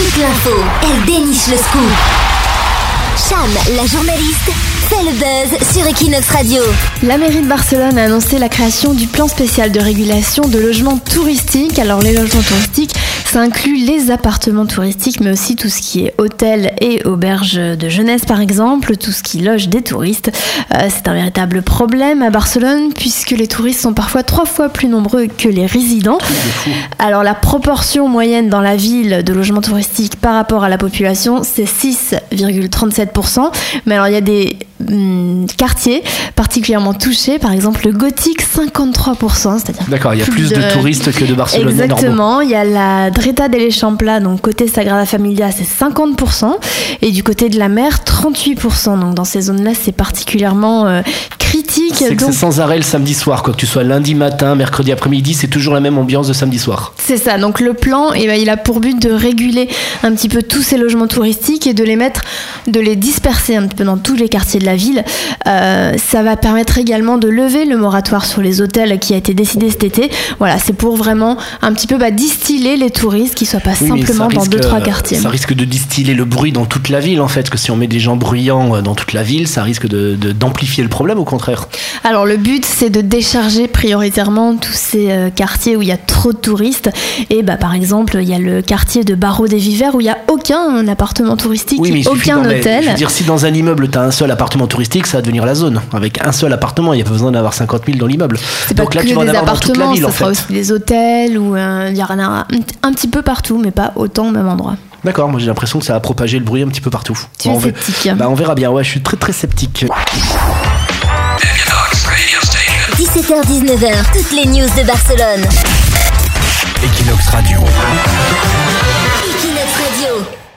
toute l'info, elle déniche le scoop. Cham, le buzz sur Equinox Radio. La mairie de Barcelone a annoncé la création du plan spécial de régulation de logements touristiques. Alors les logements touristiques, ça inclut les appartements touristiques, mais aussi tout ce qui est hôtel et auberge de jeunesse par exemple, tout ce qui loge des touristes. Euh, c'est un véritable problème à Barcelone puisque les touristes sont parfois trois fois plus nombreux que les résidents. Alors la proportion moyenne dans la ville de logements touristiques par rapport à la population, c'est 6,37%. Mais alors il y a des hum, quartiers particulièrement touchés, par exemple le gothique 53%, c'est-à-dire D'accord, il y a plus, de... touristes que de Barcelone. Exactement, il y a la Dreta de l'Echampla, donc côté Sagrada Familia, c'est 50%, et du côté de la mer, 38%. Donc dans ces zones-là, c'est particulièrement euh, critique. C'est que Donc- c'est sans arrêt le samedi soir, quoi que tu sois lundi matin, mercredi après-midi, c'est toujours la même ambiance de samedi soir. C'est ça, donc le plan, eh ben, il a pour but de réguler un petit peu tous ces logements touristiques et de les mettre, de les disperser un petit peu dans tous les quartiers de la ville. Euh, ça va permettre également de lever le moratoire sur les hôtels qui a été décidé cet été. Voilà, c'est pour vraiment un petit peu bah, distiller les touristes qui soient pas Oui, simplement dans deux, trois euh, quartiers. Ça risque de distiller le bruit dans toute la ville, en fait, que si on met des gens bruyants euh, dans toute la ville, ça risque de- d'amplifier le problème, au contraire. Alors le but c'est de décharger prioritairement tous ces euh, quartiers où il y a trop de touristes et bah par exemple il y a le quartier de Barreau des Vivers où il y a aucun appartement touristique, Oui, mais aucun hôtel. Je veux dire, si dans un immeuble, tu as un seul appartement touristique, ça va devenir la zone. Avec un seul appartement, il n'y a pas besoin d'avoir 50 000 dans l'immeuble. C'est pas Donc là, que tu vas en des avoir dans toute la appartements, ville, en ça sera fait. aussi des hôtels ou euh, il y en a un, un petit peu partout, mais pas autant au même endroit. D'accord, moi j'ai l'impression que ça va propager le bruit un petit peu partout. Tu es on verra- sceptique. Bah, on verra bien, ouais, je suis très très sceptique. 17h-19h, toutes les news de Barcelone. Equinox Radio. Equinox Radio.